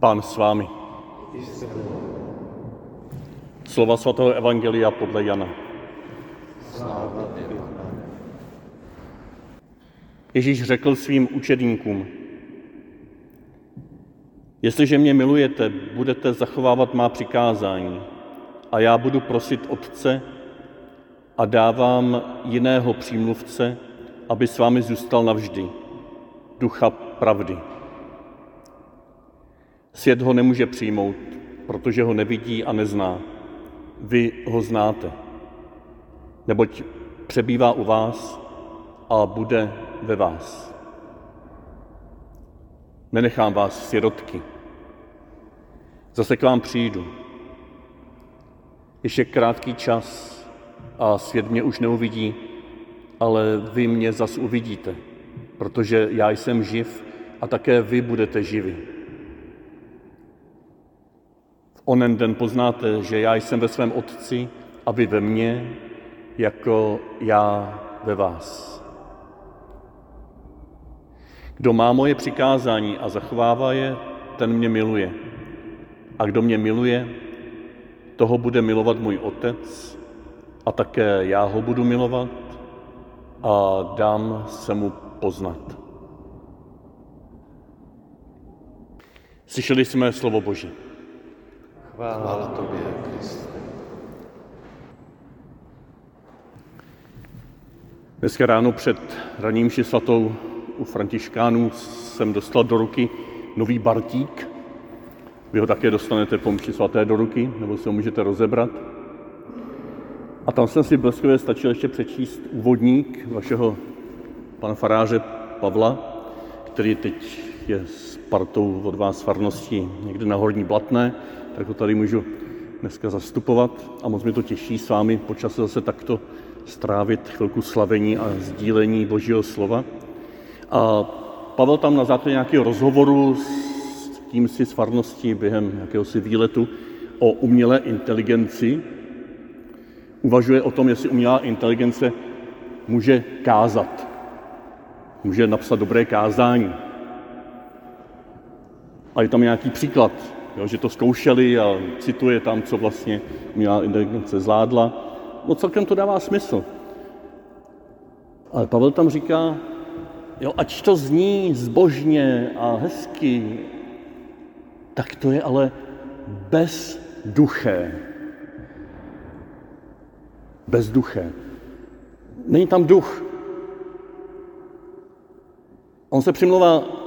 Pán s vámi. Slova svatého Evangelia podle Jana. Ježíš řekl svým učedníkům, jestliže mě milujete, budete zachovávat má přikázání a já budu prosit Otce a dávám jiného přímluvce, aby s vámi zůstal navždy, ducha pravdy. Svět ho nemůže přijmout, protože ho nevidí a nezná. Vy ho znáte, neboť přebývá u vás a bude ve vás. Nenechám vás sirotky. Zase k vám přijdu. Ještě krátký čas a svět mě už neuvidí, ale vy mě zas uvidíte, protože já jsem živ a také vy budete živi. Onen den poznáte, že já jsem ve svém Otci a vy ve mně, jako já ve vás. Kdo má moje přikázání a zachovává je, ten mě miluje. A kdo mě miluje, toho bude milovat můj Otec a také já ho budu milovat a dám se mu poznat. Slyšeli jsme slovo Boží. Chvála tobě, Kriste. Dneska ráno před raním svatou u Františkánů jsem dostal do ruky nový bartík. Vy ho také dostanete po mši svaté do ruky, nebo si ho můžete rozebrat. A tam jsem si bleskově stačil ještě přečíst úvodník vašeho pana faráře Pavla, který teď je partou od vás farností někde na Horní Blatné, tak ho tady můžu dneska zastupovat a moc mi to těší s vámi počas zase takto strávit chvilku slavení a sdílení Božího slova. A Pavel tam na základě nějakého rozhovoru s tím si z farností během jakéhosi výletu o umělé inteligenci uvažuje o tom, jestli umělá inteligence může kázat, může napsat dobré kázání. A je tam nějaký příklad, jo, že to zkoušeli a cituje tam, co vlastně umělá inteligence zvládla. No celkem to dává smysl. Ale Pavel tam říká, jo, ať to zní zbožně a hezky, tak to je ale bezduché. Bezduché. Není tam duch. On se přimlouvá,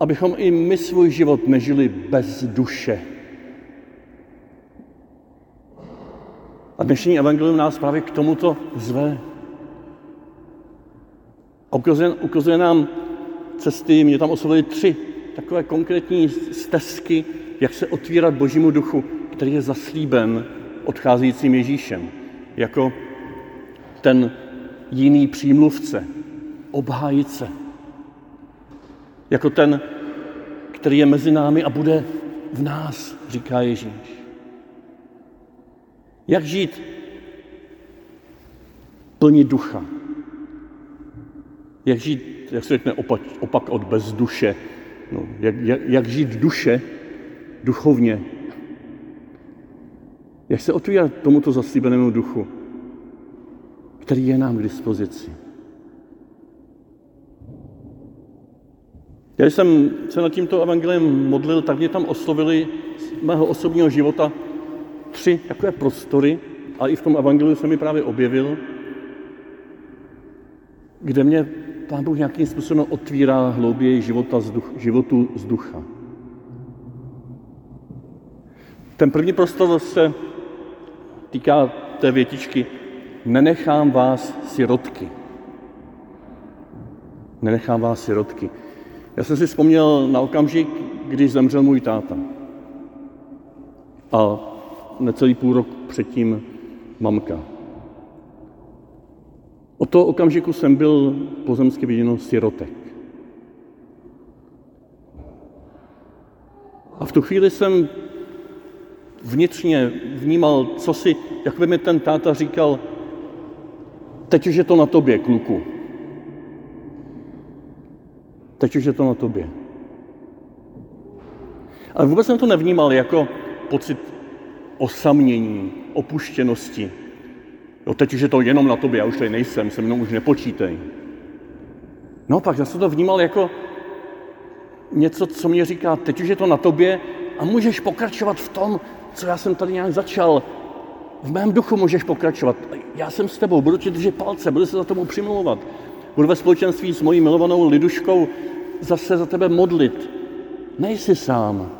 abychom i my svůj život nežili bez duše. A dnešní evangelium nás právě k tomuto zve. A ukazuje, ukazuje nám cesty, mě tam oslovili tři takové konkrétní stezky, jak se otvírat Božímu duchu, který je zaslíben odcházejícím Ježíšem, jako ten jiný přímluvce, obhájice, jako ten, který je mezi námi a bude v nás, říká Ježíš. Jak žít plní ducha? Jak žít, jak se řekne opak, opak od bezduše? No, jak, jak, jak žít duše duchovně? Jak se otvírat tomuto zaslíbenému duchu, který je nám k dispozici? Já jsem se nad tímto evangeliem modlil, tak mě tam oslovili z mého osobního života tři takové prostory, a i v tom evangeliu se mi právě objevil, kde mě Pán Bůh nějakým způsobem otvírá hlouběji života z duch, životu z ducha. Ten první prostor se týká té větičky Nenechám vás sirotky. Nenechám vás sirotky. Já jsem si vzpomněl na okamžik, kdy zemřel můj táta. A necelý půl rok předtím mamka. Od toho okamžiku jsem byl pozemsky viděno sirotek. A v tu chvíli jsem vnitřně vnímal, co si, jak by mi ten táta říkal, teď už je to na tobě, kluku. Teď už je to na tobě. Ale vůbec jsem to nevnímal jako pocit osamění, opuštěnosti. Jo, teď už je to jenom na tobě, já už tady nejsem, se mnou už nepočítej. No pak já jsem to vnímal jako něco, co mě říká, teď už je to na tobě a můžeš pokračovat v tom, co já jsem tady nějak začal. V mém duchu můžeš pokračovat. Já jsem s tebou, budu ti držet palce, budu se za tomu přimlouvat. Budu ve společenství s mojí milovanou liduškou zase za tebe modlit. Nejsi sám.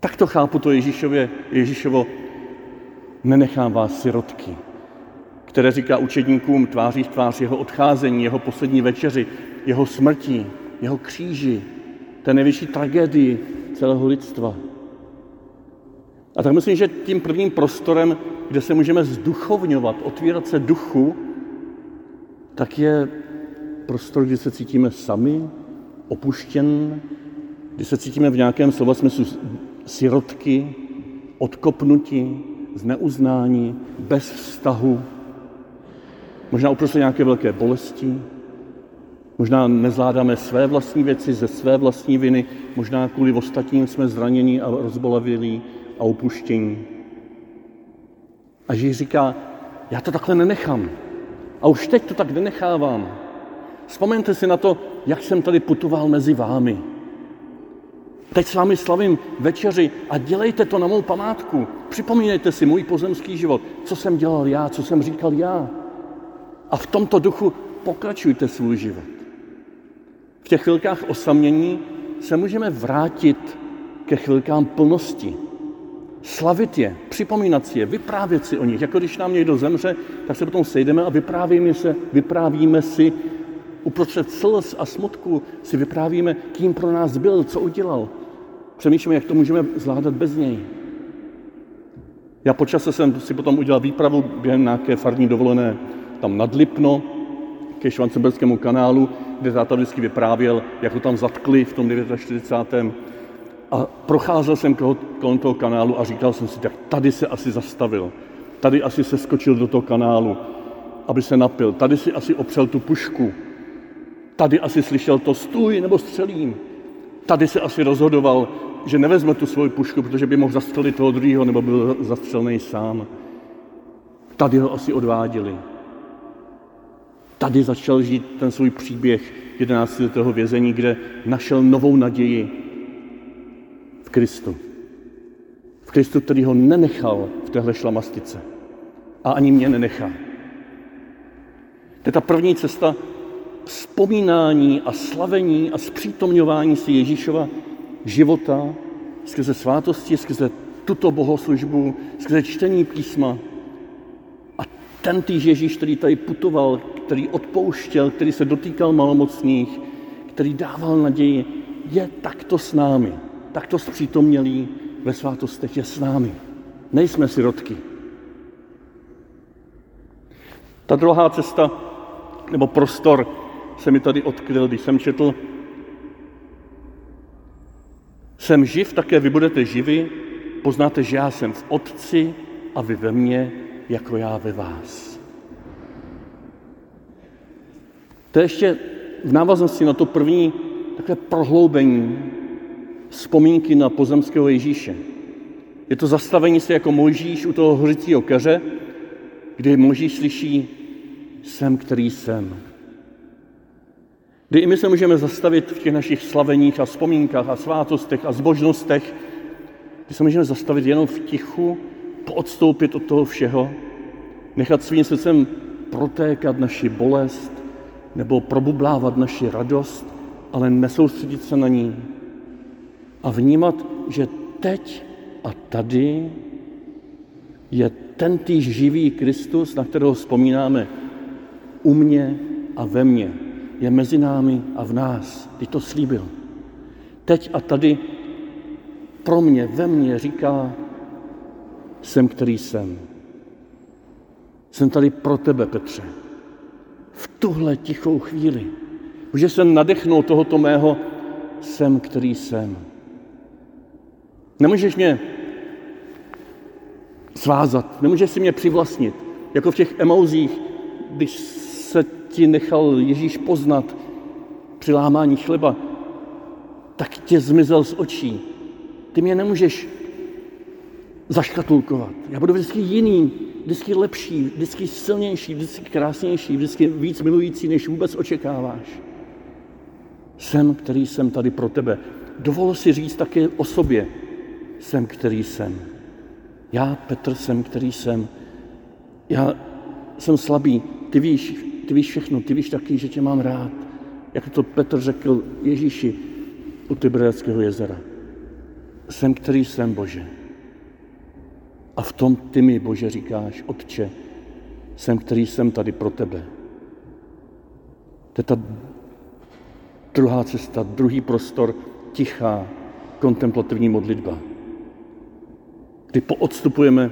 Tak to chápu to Ježíšově, Ježíšovo nenechám vás sirotky, které říká učedníkům tváří v tvář jeho odcházení, jeho poslední večeři, jeho smrti, jeho kříži, té největší tragédii celého lidstva. A tak myslím, že tím prvním prostorem, kde se můžeme zduchovňovat, otvírat se duchu, tak je prostor, kdy se cítíme sami, opuštěn, kdy se cítíme v nějakém slova smyslu sirotky, odkopnutí, zneuznání, bez vztahu, možná uprostřed nějaké velké bolesti, možná nezvládáme své vlastní věci ze své vlastní viny, možná kvůli ostatním jsme zraněni a rozbolavělí a opuštění. A Ježíš říká, já to takhle nenechám. A už teď to tak nenechávám. Vzpomeňte si na to, jak jsem tady putoval mezi vámi. Teď s vámi slavím večeři a dělejte to na mou památku. Připomínejte si můj pozemský život, co jsem dělal já, co jsem říkal já. A v tomto duchu pokračujte svůj život. V těch chvilkách osamění se můžeme vrátit ke chvilkám plnosti. Slavit je, připomínat si je, vyprávět si o nich. Jako když nám někdo zemře, tak se potom sejdeme a vyprávíme, se, vyprávíme si uprostřed slz a smutku si vyprávíme, kým pro nás byl, co udělal. Přemýšlíme, jak to můžeme zvládat bez něj. Já po čase jsem si potom udělal výpravu během nějaké farní dovolené tam nad Lipno, ke Švancenberskému kanálu, kde táta vždycky vyprávěl, jak ho tam zatkli v tom 49. A procházel jsem kolem toho kanálu a říkal jsem si, tak tady se asi zastavil. Tady asi se skočil do toho kanálu, aby se napil. Tady si asi opřel tu pušku. Tady asi slyšel to stůj nebo střelím. Tady se asi rozhodoval, že nevezme tu svoji pušku, protože by mohl zastřelit toho druhého nebo byl zastřelný sám. Tady ho asi odváděli. Tady začal žít ten svůj příběh 11 letého vězení, kde našel novou naději Kristu. V Kristu, který ho nenechal v téhle šlamastice. A ani mě nenechá. To je ta první cesta vzpomínání a slavení a zpřítomňování si Ježíšova života skrze svátosti, skrze tuto bohoslužbu, skrze čtení písma. A ten týž Ježíš, který tady putoval, který odpouštěl, který se dotýkal malomocných, který dával naději, je takto s námi, takto zpřítomnělý ve svátostech je s námi. Nejsme sirotky. Ta druhá cesta, nebo prostor, se mi tady odkryl, když jsem četl Jsem živ, také vy budete živi, poznáte, že já jsem v Otci a vy ve mně, jako já ve vás. To je ještě v návaznosti na to první takové prohloubení vzpomínky na pozemského Ježíše. Je to zastavení se jako Mojžíš u toho hořícího keře, kdy Mojžíš slyší, jsem, který jsem. Kdy i my se můžeme zastavit v těch našich slaveních a vzpomínkách a svátostech a zbožnostech, kdy se můžeme zastavit jenom v tichu, poodstoupit od toho všeho, nechat svým srdcem protékat naši bolest nebo probublávat naši radost, ale nesoustředit se na ní a vnímat, že teď a tady je ten týž živý Kristus, na kterého vzpomínáme u mě a ve mně je mezi námi a v nás. Ty to slíbil. Teď a tady pro mě, ve mně říká, jsem, který jsem. Jsem tady pro tebe, Petře. V tuhle tichou chvíli. Může se nadechnout tohoto mého jsem, který jsem. Nemůžeš mě svázat, nemůžeš si mě přivlastnit, jako v těch emouzích, když se ti nechal Ježíš poznat při lámání chleba. tak tě zmizel z očí. Ty mě nemůžeš zaškatulkovat. Já budu vždycky jiný, vždycky lepší, vždycky silnější, vždycky krásnější, vždycky víc milující, než vůbec očekáváš. Jsem, který jsem tady pro tebe. Dovol si říct také o sobě. Jsem, který jsem. Já, Petr, jsem, který jsem. Já jsem slabý. Ty víš, ty víš všechno. Ty víš taky, že tě mám rád. Jak to Petr řekl Ježíši u Tiberiackého jezera. Jsem, který jsem, Bože. A v tom ty mi, Bože, říkáš, Otče, jsem, který jsem tady pro tebe. To je ta druhá cesta, druhý prostor, tichá, kontemplativní modlitba. Kdy poodstupujeme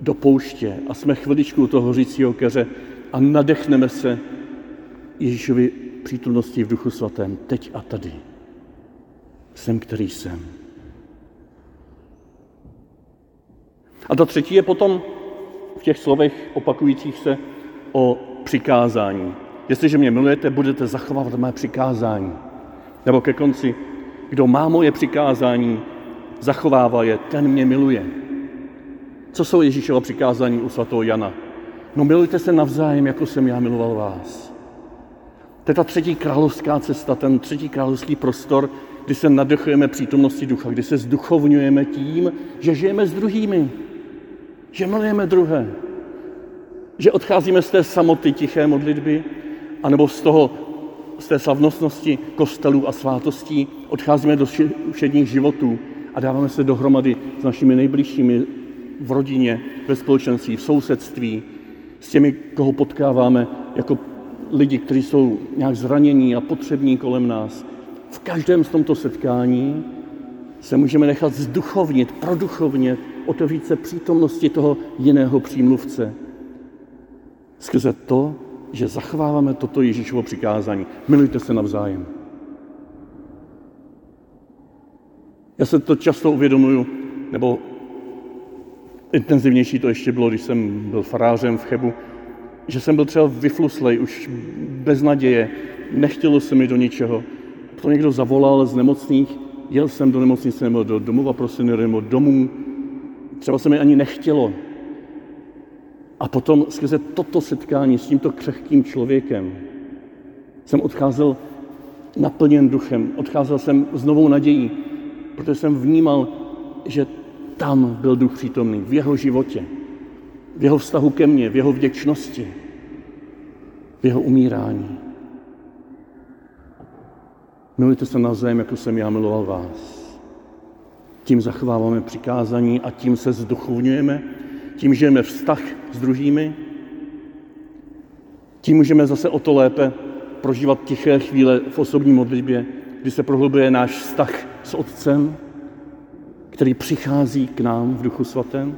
do pouště a jsme chviličku u toho hořícího keře a nadechneme se Ježíšovi přítomnosti v Duchu Svatém, teď a tady. Jsem, který jsem. A ta třetí je potom v těch slovech opakujících se o přikázání. Jestliže mě milujete, budete zachovávat mé přikázání. Nebo ke konci, kdo má moje přikázání, zachovává je, ten mě miluje. Co jsou Ježíšova přikázání u svatého Jana? No milujte se navzájem, jako jsem já miloval vás. To je ta třetí královská cesta, ten třetí královský prostor, kdy se nadechujeme přítomnosti ducha, kdy se zduchovňujeme tím, že žijeme s druhými, že milujeme druhé, že odcházíme z té samoty tiché modlitby, anebo z toho, z té slavnostnosti kostelů a svátostí, odcházíme do všedních životů a dáváme se dohromady s našimi nejbližšími v rodině, ve společenství, v sousedství, s těmi, koho potkáváme jako lidi, kteří jsou nějak zranění a potřební kolem nás. V každém z tomto setkání se můžeme nechat zduchovnit, produchovnit, otevřít se přítomnosti toho jiného přímluvce. Skrze to, že zachováváme toto Ježíšovo přikázání. Milujte se navzájem. Já se to často uvědomuju, nebo intenzivnější to ještě bylo, když jsem byl farářem v Chebu, že jsem byl třeba vyfluslej, už bez naděje, nechtělo se mi do ničeho. To někdo zavolal z nemocných, jel jsem do nemocnice nebo do domova pro seniory nebo domů, třeba se mi ani nechtělo. A potom skrze toto setkání s tímto křehkým člověkem jsem odcházel naplněn duchem, odcházel jsem s novou nadějí, protože jsem vnímal, že tam byl duch přítomný, v jeho životě, v jeho vztahu ke mně, v jeho vděčnosti, v jeho umírání. Milujte se navzájem, jako jsem já miloval vás. Tím zachováváme přikázání a tím se zduchovňujeme, tím žijeme vztah s druhými, tím můžeme zase o to lépe prožívat tiché chvíle v osobní modlitbě, kdy se prohlubuje náš vztah s Otcem, který přichází k nám v Duchu Svatém.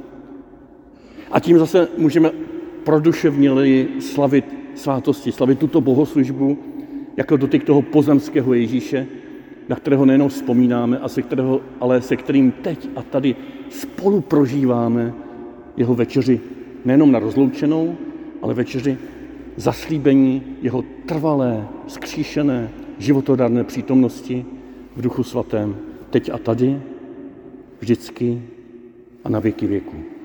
A tím zase můžeme produševněji slavit svátosti, slavit tuto bohoslužbu jako dotyk toho pozemského Ježíše, na kterého nejenom vzpomínáme, a se kterého, ale se kterým teď a tady spolu prožíváme jeho večeři nejenom na rozloučenou, ale večeři zaslíbení jeho trvalé, skříšené, životodárné přítomnosti v Duchu Svatém, teď a tady, vždycky a na věky věku.